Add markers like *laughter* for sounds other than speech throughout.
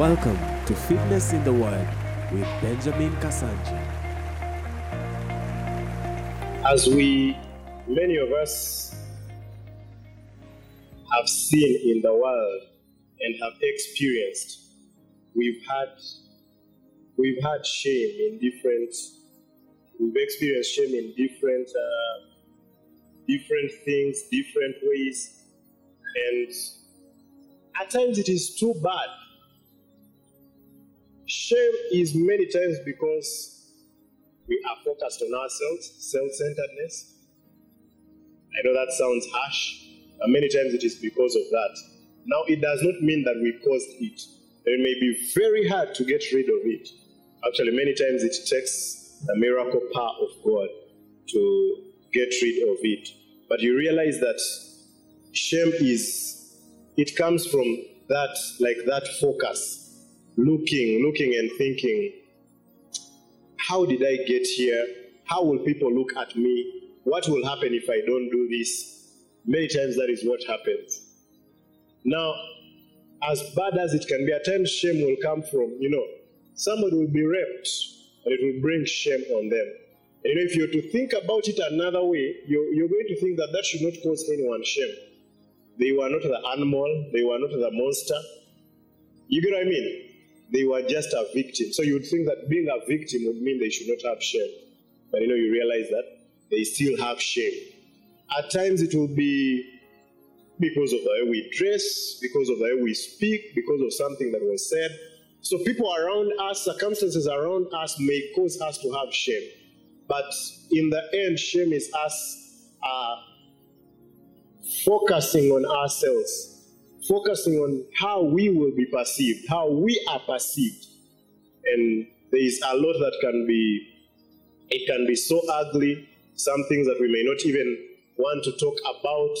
Welcome to Fitness in the Word with Benjamin Kasankya. as we, many of us, have seen in the world and have experienced, we've had we've had shame in different we've experienced shame in different uh, different things, different ways, and at times it is too bad. Shame is many times because we are focused on ourselves, self centeredness. I know that sounds harsh, but many times it is because of that. Now, it does not mean that we caused it. It may be very hard to get rid of it. Actually, many times it takes the miracle power of God to get rid of it. But you realize that shame is, it comes from that, like that focus, looking, looking and thinking, how did I get here? How will people look at me? What will happen if I don't do this? Many times that is what happens. Now, as bad as it can be, at times shame will come from, you know, somebody will be raped and it will bring shame on them. And if you're to think about it another way, you're, you're going to think that that should not cause anyone shame. They were not the animal, they were not the monster. You get what I mean? They were just a victim. So you would think that being a victim would mean they should not have shame. But you know, you realize that they still have shame. At times it will be because of the way we dress, because of the way we speak, because of something that was said. So people around us, circumstances around us may cause us to have shame. But in the end, shame is us uh, focusing on ourselves, focusing on how we will be perceived, how we are perceived. And there is a lot that can be, it can be so ugly, some things that we may not even want to talk about,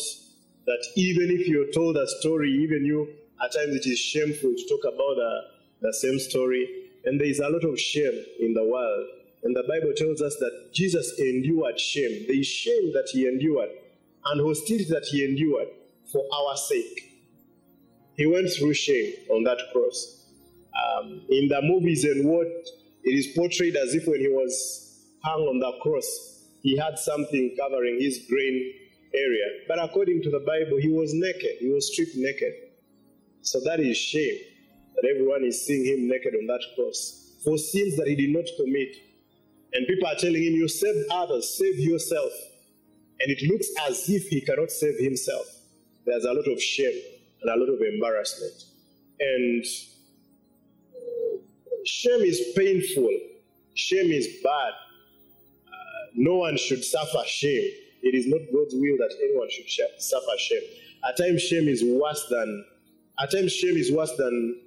that even if you're told a story, even you, at times it is shameful to talk about the, the same story. And there is a lot of shame in the world. And the Bible tells us that Jesus endured shame. There is shame that he endured and hostility that he endured for our sake. He went through shame on that cross. Um, in the movies and what it is portrayed as if when he was hung on the cross, he had something covering his brain area. But according to the Bible, he was naked. He was stripped naked. So that is shame that everyone is seeing him naked on that cross for sins that he did not commit. And people are telling him, You save others, save yourself. And it looks as if he cannot save himself. There's a lot of shame and a lot of embarrassment. And shame is painful, shame is bad. Uh, no one should suffer shame. It is not God's will that anyone should sh- suffer shame. At times, shame is worse than at times shame is worse than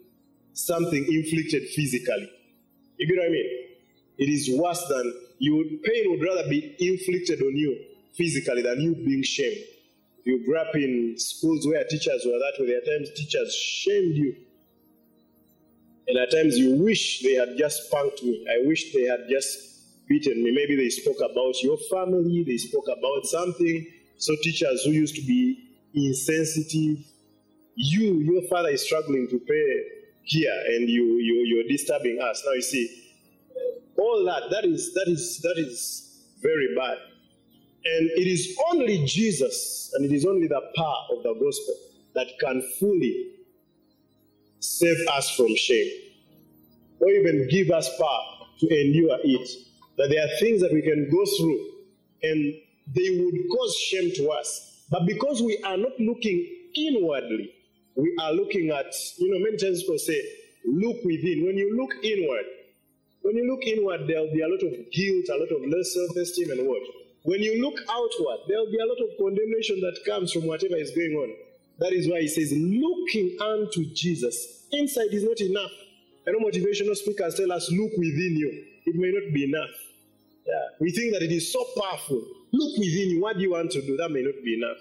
something inflicted physically. You get what I mean? It is worse than you pain would rather be inflicted on you physically than you being shamed. You grew up in schools where teachers were that way. There are times teachers shamed you. And at times you wish they had just spanked me. I wish they had just beaten me. Maybe they spoke about your family, they spoke about something. So teachers who used to be insensitive, you, your father is struggling to pay here and you, you you're disturbing us. Now you see, all that, that is that is that is very bad. And it is only Jesus and it is only the power of the gospel that can fully save us from shame. Or even give us power to endure it. That there are things that we can go through and they would cause shame to us. But because we are not looking inwardly, we are looking at, you know, many times people say, look within. When you look inward, when you look inward, there'll be a lot of guilt, a lot of low self esteem, and what? When you look outward, there'll be a lot of condemnation that comes from whatever is going on. That is why he says, looking unto Jesus. Inside is not enough. I know motivational speakers tell us, look within you. It may not be enough. Yeah. We think that it is so powerful. Look within you. What do you want to do? That may not be enough.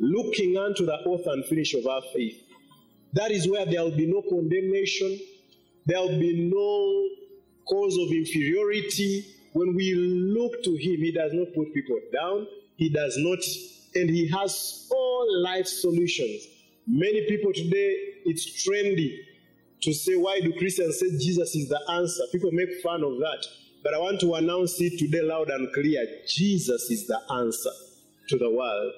Looking unto the author and finish of our faith. That is where there will be no condemnation. There will be no cause of inferiority. When we look to Him, He does not put people down. He does not, and He has all life solutions. Many people today, it's trendy to say, why do Christians say Jesus is the answer? People make fun of that. But I want to announce it today loud and clear Jesus is the answer to the world.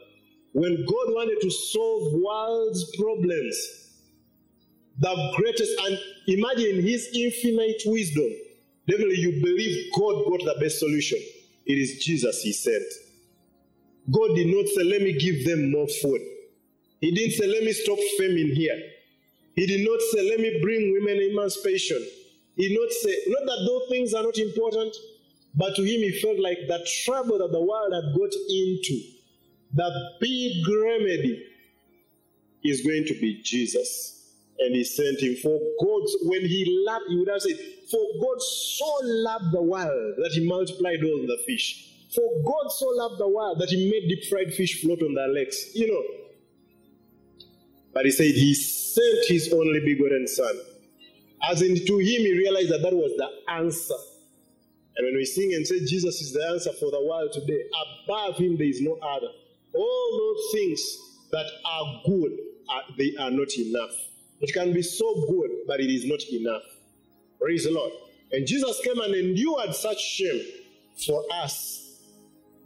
When God wanted to solve world's problems, the greatest, and imagine his infinite wisdom. Definitely, you believe God got the best solution. It is Jesus he sent. God did not say, Let me give them more food. He didn't say, Let me stop famine here. He did not say, Let me bring women emancipation. He did not say, Not that those things are not important, but to him, he felt like the trouble that the world had got into, the big remedy is going to be Jesus. And he sent him for God. When he loved, he would have said, For God so loved the world that he multiplied all the fish. For God so loved the world that he made deep fried fish float on their legs. You know. But he said he sent his only begotten son. As in to him, he realized that that was the answer. And when we sing and say Jesus is the answer for the world today, above him there is no other. All those things that are good, are, they are not enough. It can be so good, but it is not enough. Praise the Lord. And Jesus came and endured such shame for us,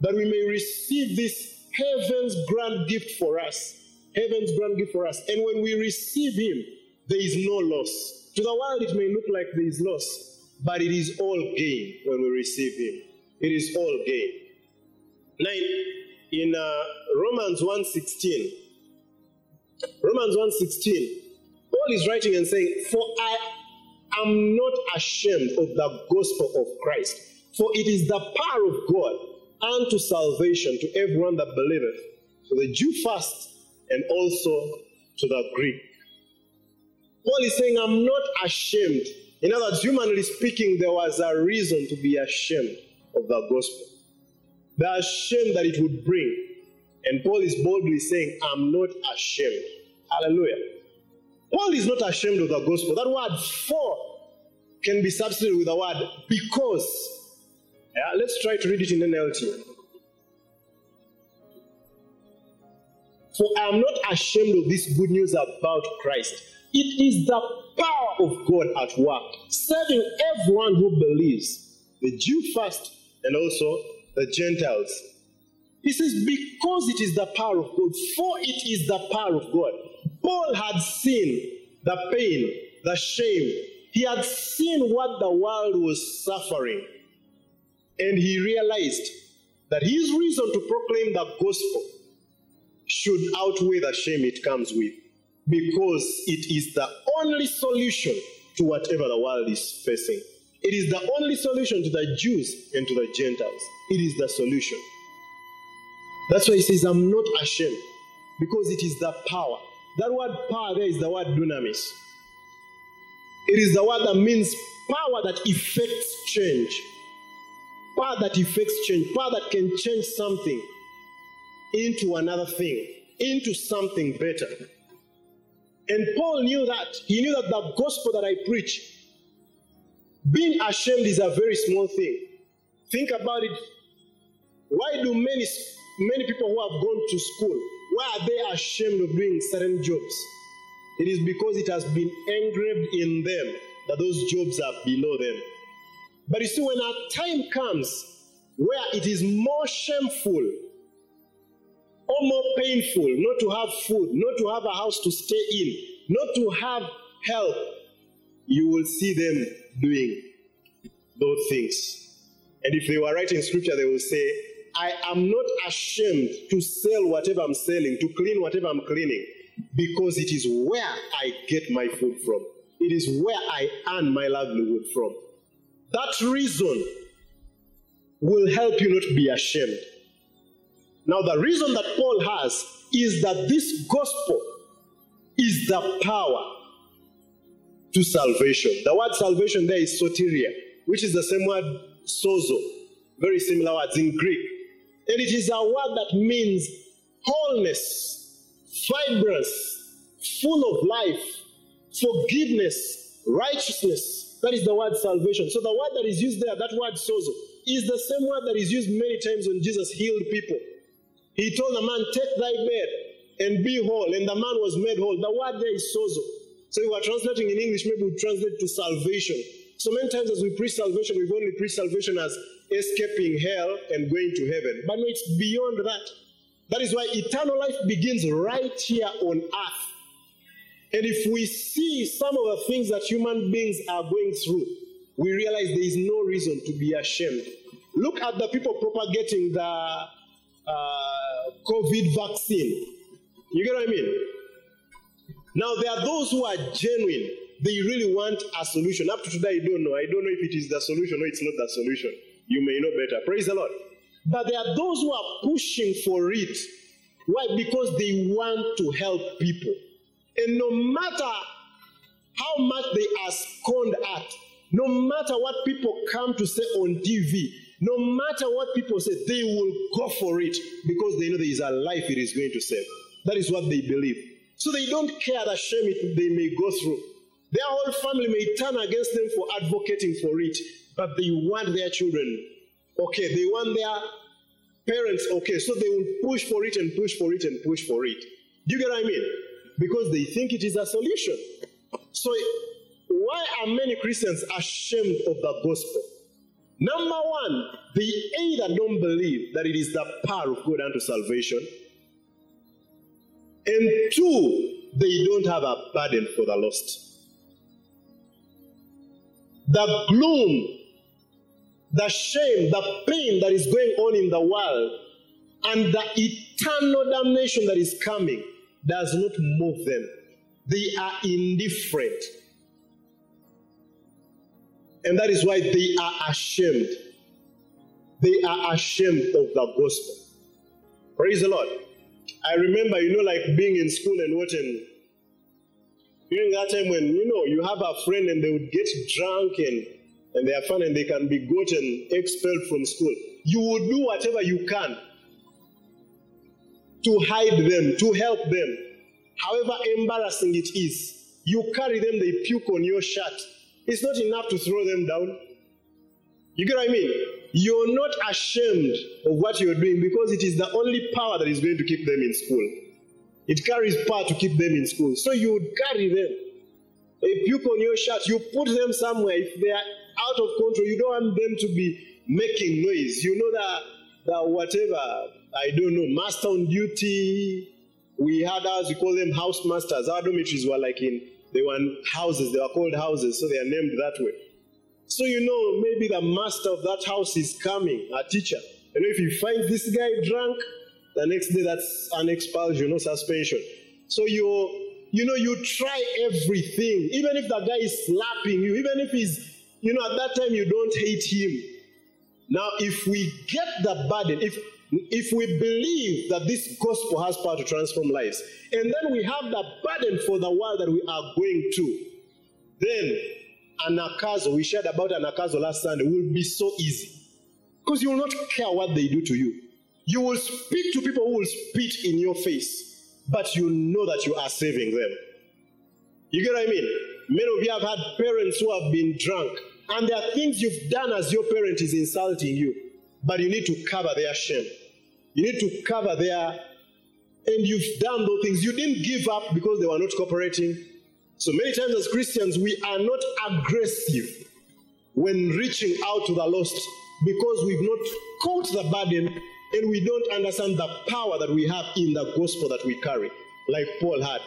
that we may receive this heaven's grand gift for us. Heaven's grand gift for us. And when we receive Him, there is no loss. To the world, it may look like there is loss, but it is all gain when we receive Him. It is all gain. Now, in uh, Romans 1.16, Romans 1.16, Paul is writing and saying, For I am not ashamed of the gospel of Christ, for it is the power of God unto salvation to everyone that believeth, to the Jew first, and also to the Greek. Paul is saying, I'm not ashamed. In other words, humanly speaking, there was a reason to be ashamed of the gospel. The shame that it would bring. And Paul is boldly saying, I'm not ashamed. Hallelujah. Paul is not ashamed of the gospel. That word for can be substituted with the word because. Yeah, let's try to read it in NLT. For I am not ashamed of this good news about Christ. It is the power of God at work, saving everyone who believes, the Jew first and also the Gentiles. He says, because it is the power of God, for it is the power of God. Paul had seen the pain, the shame. He had seen what the world was suffering. And he realized that his reason to proclaim the gospel should outweigh the shame it comes with because it is the only solution to whatever the world is facing. It is the only solution to the Jews and to the Gentiles. It is the solution. That's why he says, I'm not ashamed because it is the power. That word power there is the word dunamis. It is the word that means power that effects change. Power that effects change. Power that can change something into another thing, into something better. And Paul knew that. He knew that the gospel that I preach, being ashamed is a very small thing. Think about it. Why do many many people who have gone to school, why are they ashamed of doing certain jobs? It is because it has been engraved in them that those jobs are below them. But you see, when a time comes where it is more shameful or more painful not to have food, not to have a house to stay in, not to have help, you will see them doing those things. And if they were writing scripture, they will say, I am not ashamed to sell whatever I'm selling, to clean whatever I'm cleaning, because it is where I get my food from. It is where I earn my livelihood from. That reason will help you not be ashamed. Now, the reason that Paul has is that this gospel is the power to salvation. The word salvation there is soteria, which is the same word sozo, very similar words in Greek. And it is a word that means wholeness, fibrous, full of life, forgiveness, righteousness. That is the word salvation. So the word that is used there, that word sozo, is the same word that is used many times when Jesus healed people. He told the man, Take thy bed and be whole. And the man was made whole. The word there is sozo. So if we're translating in English, maybe we translate to salvation. So many times as we preach salvation, we've only preached salvation as escaping hell and going to heaven. But no, it's beyond that. That is why eternal life begins right here on earth. And if we see some of the things that human beings are going through, we realize there is no reason to be ashamed. Look at the people propagating the uh, COVID vaccine. You get what I mean? Now, there are those who are genuine. They really want a solution. Up to today, I don't know. I don't know if it is the solution or it's not the solution. You may know better. Praise the Lord. But there are those who are pushing for it. Why? Because they want to help people. And no matter how much they are scorned at, no matter what people come to say on TV, no matter what people say, they will go for it because they know there is a life it is going to save. That is what they believe. So they don't care the shame it, they may go through. Their whole family may turn against them for advocating for it, but they want their children. Okay, they want their parents. Okay, so they will push for it and push for it and push for it. Do you get what I mean? Because they think it is a solution. So, why are many Christians ashamed of the gospel? Number one, they either don't believe that it is the power of God unto salvation, and two, they don't have a burden for the lost. The gloom, the shame, the pain that is going on in the world, and the eternal damnation that is coming does not move them. They are indifferent. And that is why they are ashamed. They are ashamed of the gospel. Praise the Lord. I remember, you know, like being in school and watching. During that time when, you know, you have a friend and they would get drunk and, and they are fun and they can be gotten expelled from school. You would do whatever you can to hide them, to help them. However embarrassing it is, you carry them, they puke on your shirt. It's not enough to throw them down. You get what I mean? You're not ashamed of what you're doing because it is the only power that is going to keep them in school. It carries power to keep them in school. So you would carry them. They puke on your shirt, you put them somewhere. If they are out of control, you don't want them to be making noise. You know that, that whatever, I don't know, master on duty. We had ours, we call them house masters. Our dormitories were like in, they were houses, they were called houses, so they are named that way. So you know, maybe the master of that house is coming, a teacher. And if he finds this guy drunk, the next day that's an expulsion or suspension. So you you know, you try everything, even if the guy is slapping you, even if he's, you know, at that time you don't hate him. Now, if we get the burden, if if we believe that this gospel has power to transform lives, and then we have the burden for the world that we are going to, then anagkazo, we shared about anagkazo last Sunday, will be so easy. Because you will not care what they do to you. You will speak to people who will spit in your face, but you know that you are saving them. You get what I mean? Many of you have had parents who have been drunk, and there are things you've done as your parent is insulting you, but you need to cover their shame. You need to cover their, and you've done those things. You didn't give up because they were not cooperating. So many times as Christians, we are not aggressive when reaching out to the lost because we've not caught the burden and we don't understand the power that we have in the gospel that we carry, like Paul had.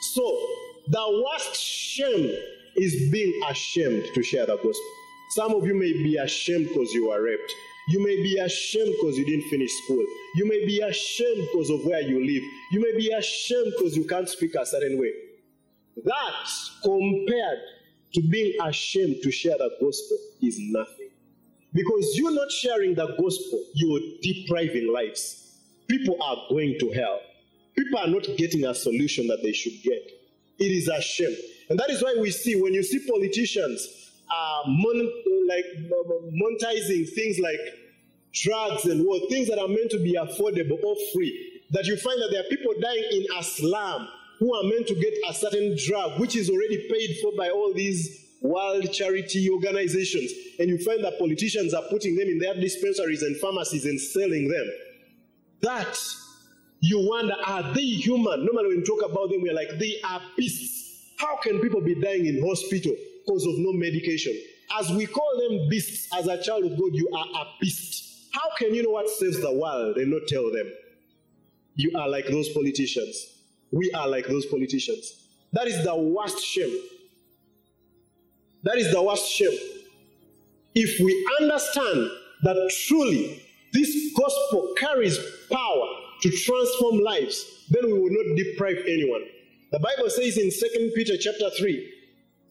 So, the worst shame is being ashamed to share the gospel. Some of you may be ashamed because you were raped. You may be ashamed because you didn't finish school. You may be ashamed because of where you live. You may be ashamed because you can't speak a certain way. That, compared to being ashamed to share the gospel, is nothing. Because you're not sharing the gospel, you're depriving lives. People are going to hell. People are not getting a solution that they should get. It is a shame. And that is why we see when you see politicians uh, mon- like monetizing things like drugs and what things that are meant to be affordable or free, that you find that there are people dying in a slum who are meant to get a certain drug, which is already paid for by all these world charity organizations. And you find that politicians are putting them in their dispensaries and pharmacies and selling them. That you wonder, are they human? Normally, when we talk about them, we're like, they are beasts. How can people be dying in hospital because of no medication? As we call them beasts, as a child of God, you are a beast. How can you know what saves the world and not tell them? You are like those politicians. We are like those politicians. That is the worst shame. That is the worst shame. If we understand that truly this gospel carries power to transform lives, then we will not deprive anyone. The Bible says in 2 Peter chapter 3,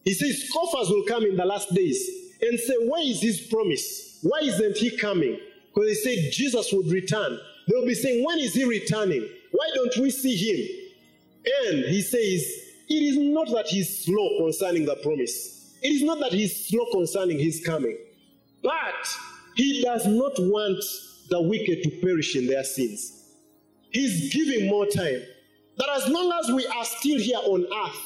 he says, Scoffers will come in the last days and say, Where is his promise? Why isn't he coming? Because they said Jesus would return. They'll be saying, When is he returning? Why don't we see him? And he says, It is not that he's slow concerning the promise. It is not that he's slow concerning his coming. But he does not want the wicked to perish in their sins. He's giving more time. That as long as we are still here on earth,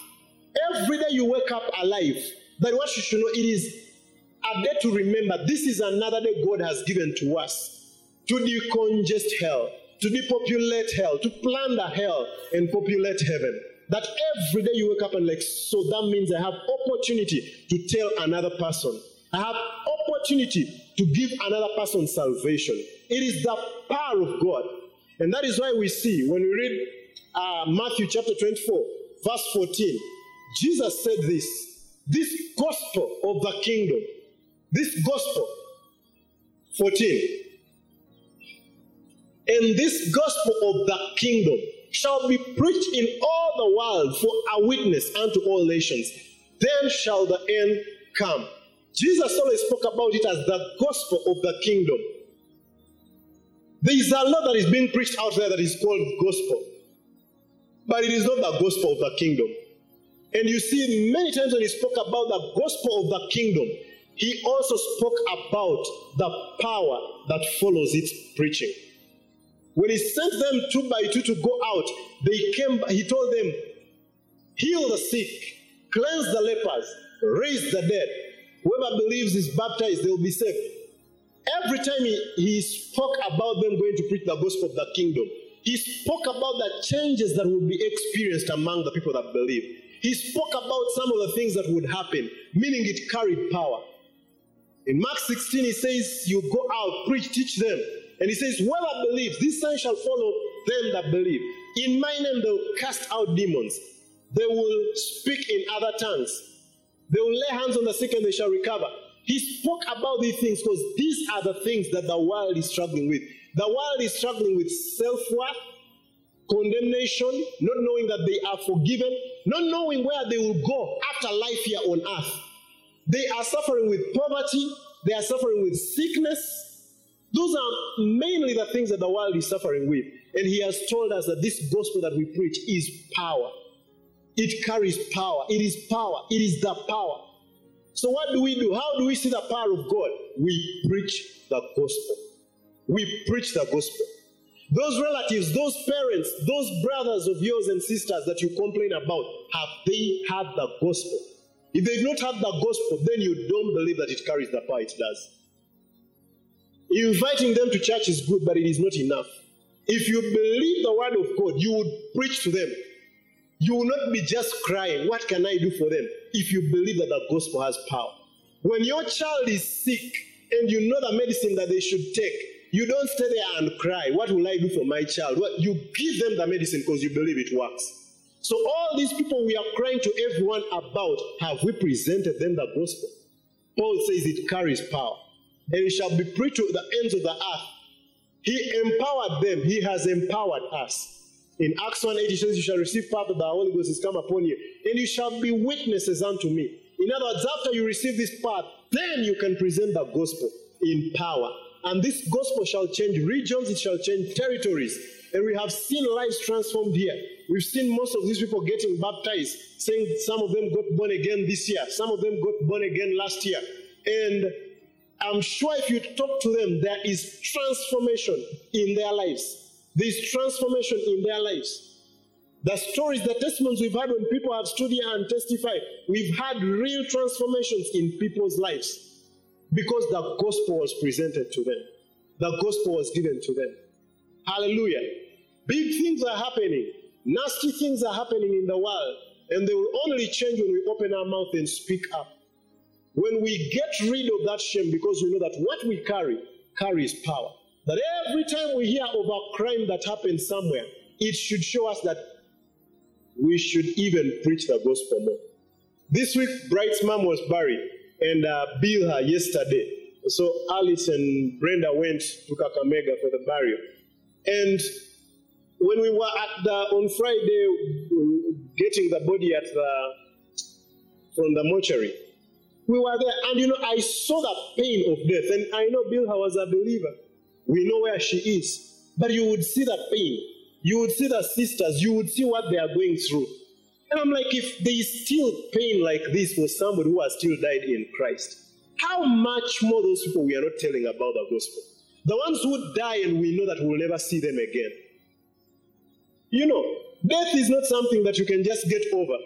every day you wake up alive, that what you should know it is a day to remember this is another day God has given to us to decongest hell, to depopulate hell, to plunder hell and populate heaven. That every day you wake up and like, so that means I have opportunity to tell another person. I have opportunity to give another person salvation. It is the power of God. And that is why we see when we read uh, Matthew chapter 24, verse 14, Jesus said this this gospel of the kingdom, this gospel, 14, and this gospel of the kingdom shall be preached in all the world for a witness unto all nations. Then shall the end come. Jesus always spoke about it as the gospel of the kingdom. There is a lot that is being preached out there that is called gospel, but it is not the gospel of the kingdom. And you see, many times when he spoke about the gospel of the kingdom, he also spoke about the power that follows its preaching. When he sent them two by two to go out, they came, he told them, heal the sick, cleanse the lepers, raise the dead. Whoever believes is baptized, they will be saved. Every time he, he spoke about them going to preach the gospel of the kingdom, he spoke about the changes that would be experienced among the people that believe. He spoke about some of the things that would happen, meaning it carried power. In Mark 16, he says, You go out, preach, teach them. And he says, Whoever believes, this sign shall follow them that believe. In my name, they'll cast out demons. They will speak in other tongues. They will lay hands on the sick and they shall recover. He spoke about these things because these are the things that the world is struggling with. The world is struggling with self worth, condemnation, not knowing that they are forgiven, not knowing where they will go after life here on earth. They are suffering with poverty, they are suffering with sickness. Those are mainly the things that the world is suffering with. And he has told us that this gospel that we preach is power. It carries power. It is power. It is the power. So, what do we do? How do we see the power of God? We preach the gospel. We preach the gospel. Those relatives, those parents, those brothers of yours and sisters that you complain about, have they had the gospel? If they've not had the gospel, then you don't believe that it carries the power it does. Inviting them to church is good, but it is not enough. If you believe the word of God, you would preach to them. You will not be just crying, What can I do for them? If you believe that the gospel has power. When your child is sick and you know the medicine that they should take, you don't stay there and cry, What will I do for my child? Well, you give them the medicine because you believe it works. So, all these people we are crying to everyone about, have we presented them the gospel? Paul says it carries power and it shall be preached to the ends of the earth. He empowered them, He has empowered us. In Acts 1 8, he says, You shall receive power, the Holy Ghost has come upon you, and you shall be witnesses unto me. In other words, after you receive this power, then you can present the gospel in power. And this gospel shall change regions, it shall change territories. And we have seen lives transformed here. We've seen most of these people getting baptized, saying some of them got born again this year, some of them got born again last year. And I'm sure if you talk to them, there is transformation in their lives. There's transformation in their lives. The stories, the testimonies we've had when people have stood here and testified, we've had real transformations in people's lives because the gospel was presented to them. The gospel was given to them. Hallelujah. Big things are happening. Nasty things are happening in the world. And they will only change when we open our mouth and speak up. When we get rid of that shame, because we know that what we carry carries power. That every time we hear of a crime that happened somewhere, it should show us that we should even preach the gospel more. This week, Bright's mom was buried, and uh, Bilha yesterday. So Alice and Brenda went to Kakamega for the burial. And when we were at the on Friday getting the body at the from the mortuary, we were there, and you know, I saw the pain of death, and I know Bilha was a believer. We know where she is, but you would see the pain. You would see the sisters. You would see what they are going through. And I'm like, if there is still pain like this for somebody who has still died in Christ, how much more those people we are not telling about the gospel? The ones who die and we know that we'll never see them again. You know, death is not something that you can just get over.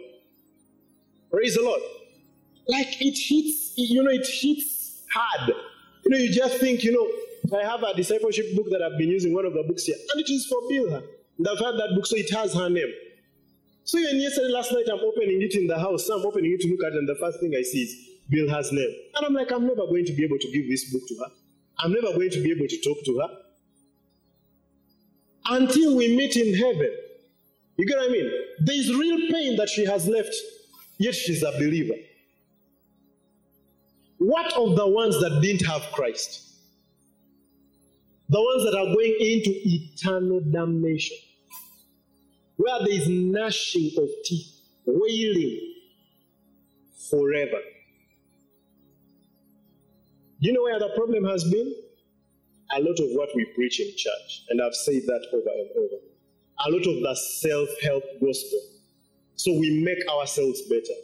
Praise the Lord. Like it hits, you know, it hits hard. You know, you just think, you know, I have a discipleship book that I've been using, one of the books here, and it is for Bilha. And I've had that book, so it has her name. So even yesterday, last night, I'm opening it in the house. So I'm opening it to look at it, and the first thing I see is Bilha's name. And I'm like, I'm never going to be able to give this book to her. I'm never going to be able to talk to her until we meet in heaven. You get what I mean? There is real pain that she has left, yet she's a believer. What of the ones that didn't have Christ? The ones that are going into eternal damnation, where there is gnashing of teeth, wailing forever. Do You know where the problem has been? A lot of what we preach in church, and I've said that over and over. A lot of the self help gospel. So we make ourselves better.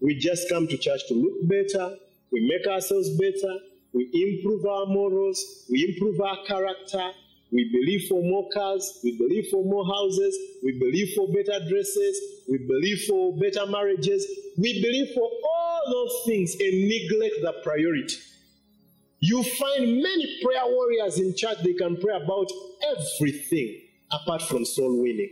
We just come to church to look better, we make ourselves better, we improve our morals, we improve our character, we believe for more cars, we believe for more houses, we believe for better dresses, we believe for better marriages, we believe for all those things and neglect the priority. You find many prayer warriors in church, they can pray about everything apart from soul winning.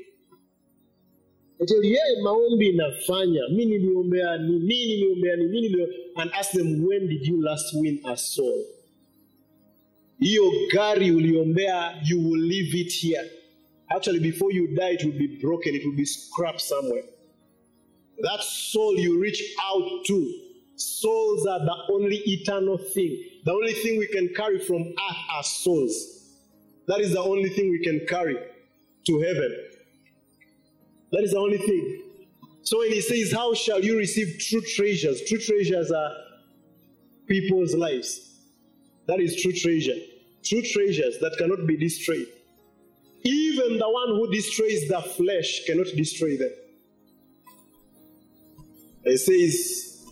Yeye maombi nafanya, mi niliombea ni, niliombea ni, mi and ask them when did you last win a soul? Hiyo gari uliombea, you will leave it here. Actually, before you die, it will be broken, it will be scrapped somewhere. That soul you reach out to, souls are the only eternal thing. The only thing we can carry from earth are souls. That is the only thing we can carry to heaven. That is the only thing. So when he says, How shall you receive true treasures? True treasures are people's lives. That is true treasure. True treasures that cannot be destroyed. Even the one who destroys the flesh cannot destroy them. It says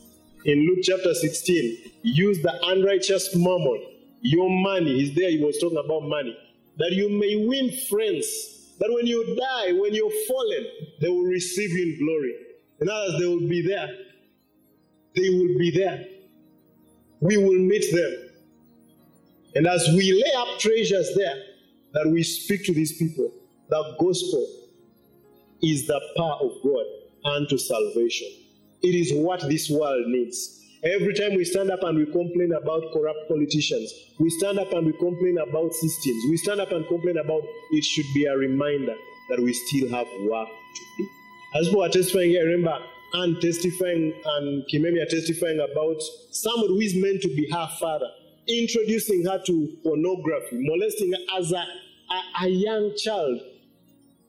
in Luke chapter 16, use the unrighteous mammon, your money. He's there, he was talking about money, that you may win friends. That when you die, when you're fallen, they will receive you in glory. In others, they will be there. They will be there. We will meet them. And as we lay up treasures there, that we speak to these people, the gospel is the power of God unto salvation. It is what this world needs. Every time we stand up and we complain about corrupt politicians, we stand up and we complain about systems, we stand up and complain about it should be a reminder that we still have work to do. As are testifying here, remember Anne testifying and Kimemi testifying about somebody who is meant to be her father, introducing her to pornography, molesting her as a, a, a young child.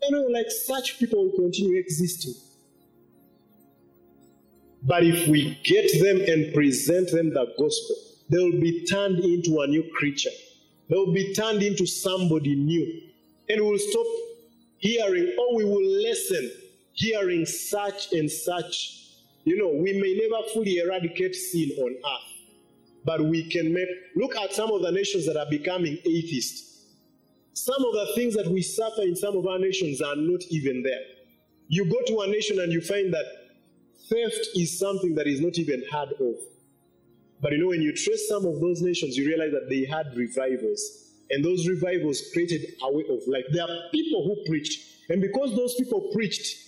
You know, like such people will continue existing. But if we get them and present them the gospel, they will be turned into a new creature. They will be turned into somebody new. And we will stop hearing, or we will listen, hearing such and such. You know, we may never fully eradicate sin on earth, but we can make, look at some of the nations that are becoming atheists. Some of the things that we suffer in some of our nations are not even there. You go to a nation and you find that theft is something that is not even heard of. But you know, when you trace some of those nations, you realize that they had revivals. And those revivals created a way of life. There are people who preached. And because those people preached,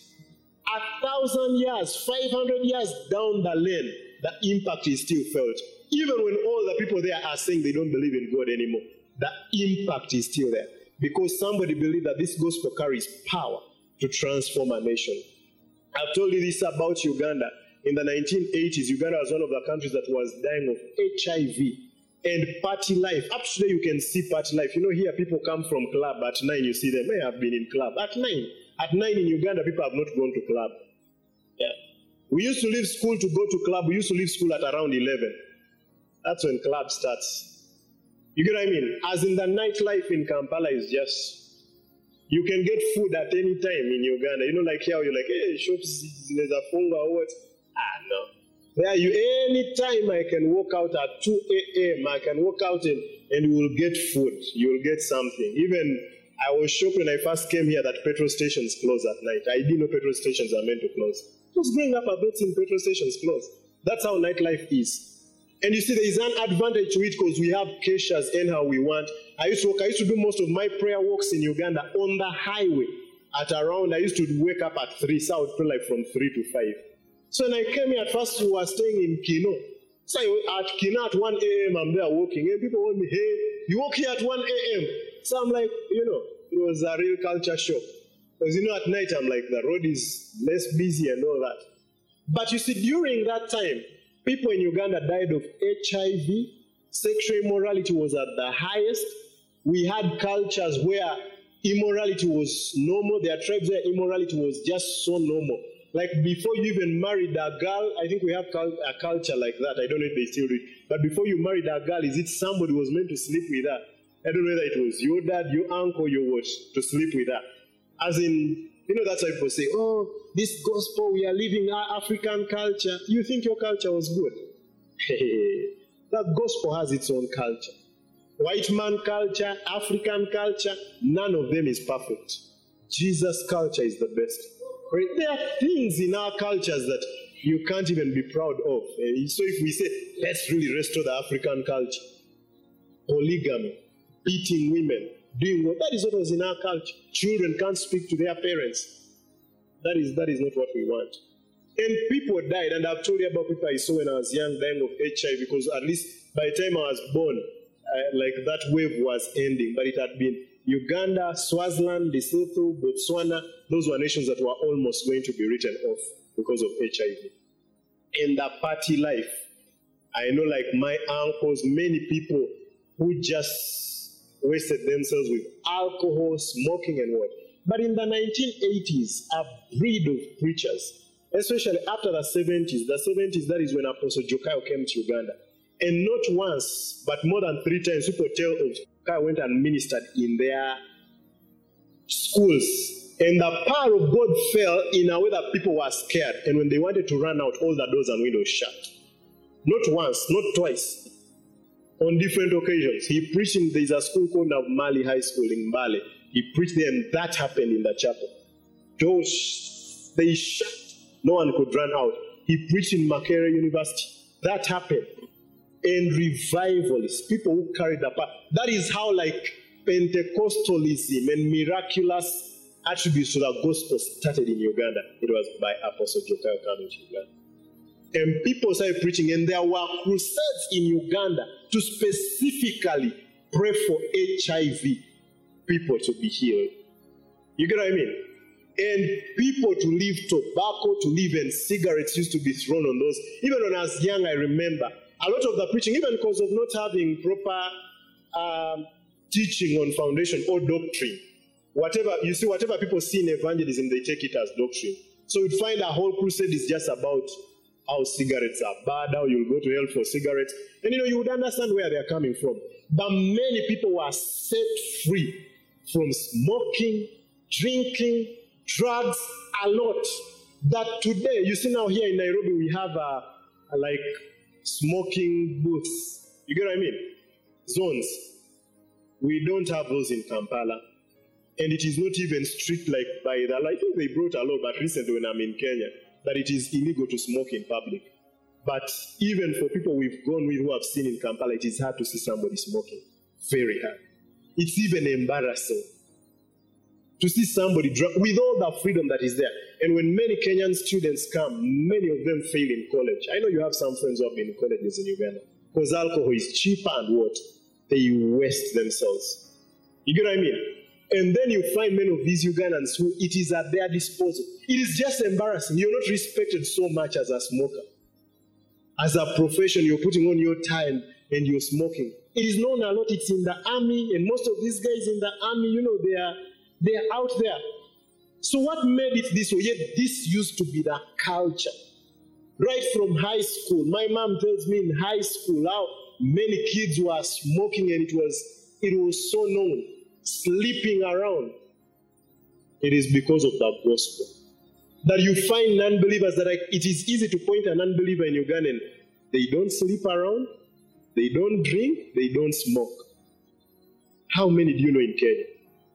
a thousand years, 500 years down the lane, the impact is still felt. Even when all the people there are saying they don't believe in God anymore, the impact is still there. Because somebody believed that this gospel carries power to transform a nation. I've told you this about Uganda. In the 1980s, Uganda was one of the countries that was dying of HIV and party life. Up to today, you can see party life. You know, here people come from club at nine. You see them. May have been in club at nine. At nine in Uganda, people have not gone to club. Yeah. We used to leave school to go to club. We used to leave school at around 11. That's when club starts. You get what I mean? As in the nightlife in Kampala is just you can get food at any time in Uganda. You know, like here you're like, hey, shops there's a funga or what? Ah no. There you anytime I can walk out at 2 a.m. I can walk out and, and you will get food. You will get something. Even I was shocked when I first came here that petrol stations close at night. I didn't know petrol stations are meant to close. Just growing up, I've seen petrol stations close. That's how nightlife is. And you see, there is an advantage to it because we have caches anyhow we want. I used to I used to do most of my prayer walks in Uganda on the highway at around, I used to wake up at 3, so I would pray like from 3 to 5. So when I came here, at first we were staying in Kinoo. So at Kinoo at 1 a.m., I'm there walking, and people want me, hey, you walk here at 1 a.m. So I'm like, you know, it was a real culture shock. Because you know, at night I'm like, the road is less busy and all that. But you see, during that time, people in Uganda died of HIV, sexual immorality was at the highest. We had cultures where immorality was normal. There are tribes where immorality was just so normal. Like before you even married a girl, I think we have a culture like that. I don't know if they still do it. But before you married a girl, is it somebody was meant to sleep with her? I don't know whether it was your dad, your uncle, your what, to sleep with her. As in, you know, that's why people say, oh, this gospel, we are living our African culture. You think your culture was good? *laughs* that gospel has its own culture. White man culture, African culture, none of them is perfect. Jesus' culture is the best. There are things in our cultures that you can't even be proud of. Eh, so if we say, let's really restore the African culture, polygamy, beating women, doing what, that is what was in our culture. Children can't speak to their parents. That is, that is not what we want. And people died, and I've told you about people I saw when I was young dying of HIV, because at least by the time I was born, Uh, like that wave was ending, but it had been Uganda, Swaziland, Lesotho, Botswana, those were nations that were almost going to be written off because of HIV. In the party life, I know like my uncles, many people who just wasted themselves with alcohol, smoking, and what. But in the 1980s, a breed of preachers, especially after the 70s, the 70s, that is when Apostle Jokayo came to Uganda. And not once, but more than three times, people tell of Jokayo went and ministered in their schools. And the power of God fell in a way that people were scared. And when they wanted to run out, all the doors and windows shut. Not once, not twice. On different occasions. He preached in, there's a school called Mali High School in Mbale. He preached there, and that happened in the chapel. Doors, they shut. No one could run out. He preached in Makerere University. That happened. And revivalists, people who carried the power. That is how, like, Pentecostalism and miraculous attributes to the gospel started in Uganda. It was by Apostle Jokayo coming to Uganda. And people started preaching, and there were crusades in Uganda to specifically pray for HIV people to be healed. You get what I mean? And people to leave tobacco, to leave and cigarettes used to be thrown on those. Even when I was young, I remember a lot of the preaching, even because of not having proper um, teaching on foundation or doctrine. Whatever you see, whatever people see in evangelism, they take it as doctrine. So you'd find a whole crusade is just about how cigarettes are bad, how you'll go to hell for cigarettes. And you know, you would understand where they're coming from. But many people were set free from smoking, drinking, drugs, a lot. That today, you see now here in Nairobi, we have a, a like smoking booths. You get what I mean? Zones. We don't have those in Kampala. And it is not even strict like by the law. I think they brought a law, but recently when I'm in Kenya, that it is illegal to smoke in public. But even for people we've gone with who have seen in Kampala, it is hard to see somebody smoking. Very hard. It's even embarrassing. To see somebody drunk with all the freedom that is there. And when many Kenyan students come, many of them fail in college. I know you have some friends who have been in colleges in Uganda because alcohol is cheaper and what? They waste themselves. You get what I mean? And then you find many of these Ugandans who it is at their disposal. It is just embarrassing. You're not respected so much as a smoker. As a profession, you're putting on your and, and you're smoking. It is known a lot. It's in the army, and most of these guys in the army, you know, they are they are out there. So what made it this way? Yet this used to be the culture. Right from high school. My mom tells me in high school how many kids were smoking and it was it was so known. Sleeping around. It is because of the gospel. That you find non-believers that like, it is easy to point an unbeliever in Uganda. And they don't sleep around, they don't drink, they don't smoke. How many do you know in Kenya?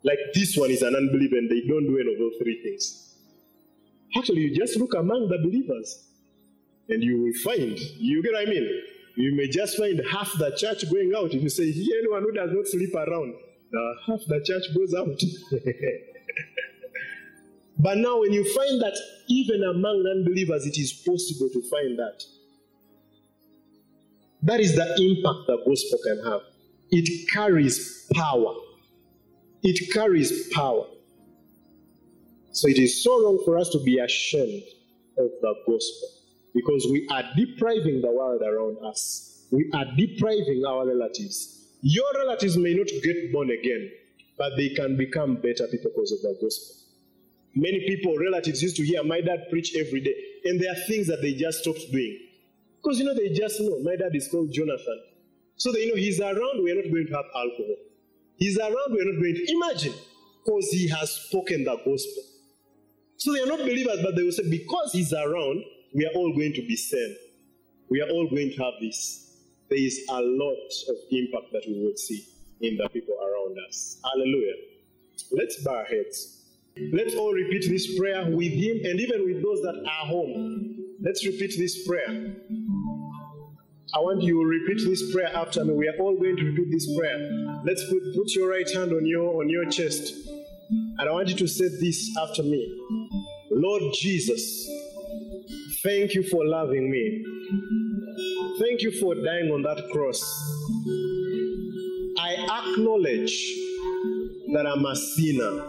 Like this one is an unbeliever and they don't do any of those three things. Actually, you just look among the believers and you will find, you get what I mean? You may just find half the church going out. If you say, here, anyone who does not sleep around, uh, half the church goes out. *laughs* but now, when you find that even among unbelievers, it is possible to find that. That is the impact the gospel can have. It carries power. It carries power. So it is so wrong for us to be ashamed of the gospel because we are depriving the world around us. We are depriving our relatives. Your relatives may not get born again, but they can become better people because of the gospel. Many people, relatives, used to hear my dad preach every day, and there are things that they just stopped doing. Because you know, they just know my dad is called Jonathan. So they know he's around, we're not going to have alcohol. He's around, we're not going to imagine, because he has spoken the gospel. So they are not believers, but they will say, because he's around, we are all going to be saved. We are all going to have this. There is a lot of impact that we will see in the people around us. Hallelujah. Let's bow our heads. Let's all repeat this prayer with him and even with those that are home. Let's repeat this prayer. I want you to repeat this prayer after me. We are all going to repeat this prayer. Let's put, put your right hand on your on your chest. And I want you to say this after me. Lord Jesus, thank you for loving me. Thank you for dying on that cross. I acknowledge that I'm a sinner.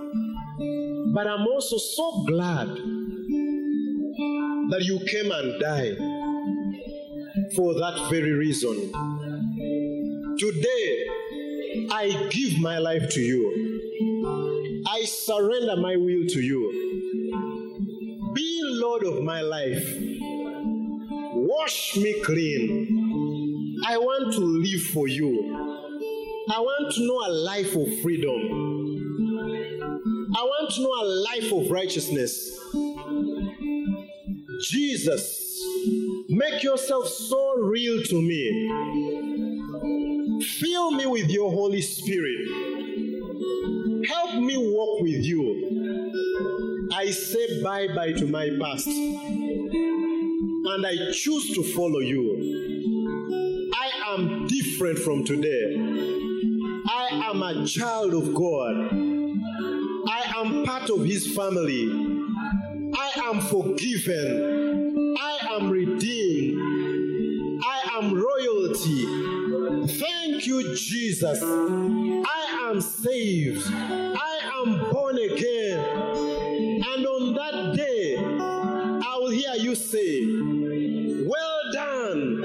But I'm also so glad that you came and died for that very reason. Today, I give my life to you. I surrender my will to you. Be Lord of my life. Wash me clean. I want to live for you. I want to know a life of freedom. I want to know a life of righteousness. Jesus, make yourself so real to me. Fill me with your Holy Spirit. Help me walk with you. I say bye bye to my past and I choose to follow you. I am different from today. I am a child of God. I am part of His family. I am forgiven. Am redeemed. I am royalty. Thank you, Jesus. I am saved. I am born again. And on that day, I will hear you say, Well done,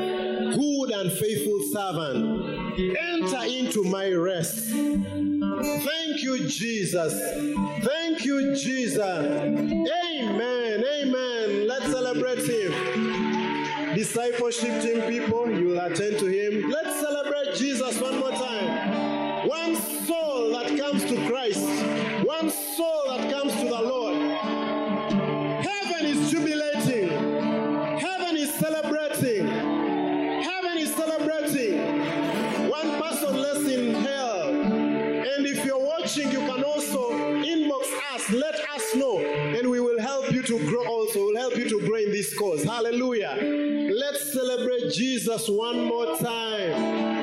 good and faithful servant. Enter into my rest. Thank you, Jesus. Thank you, Jesus. Amen. Amen. Discipleship team people, you will attend to him. Let's celebrate Jesus one more time. One soul that comes to Christ, one soul that comes to the Lord. Heaven is jubilating, heaven is celebrating, heaven is celebrating. One person less in hell. And if you're watching, you can also inbox us, let us know, and we will help you to grow also. We'll help you to grow in this cause. Hallelujah. Jesus one more time.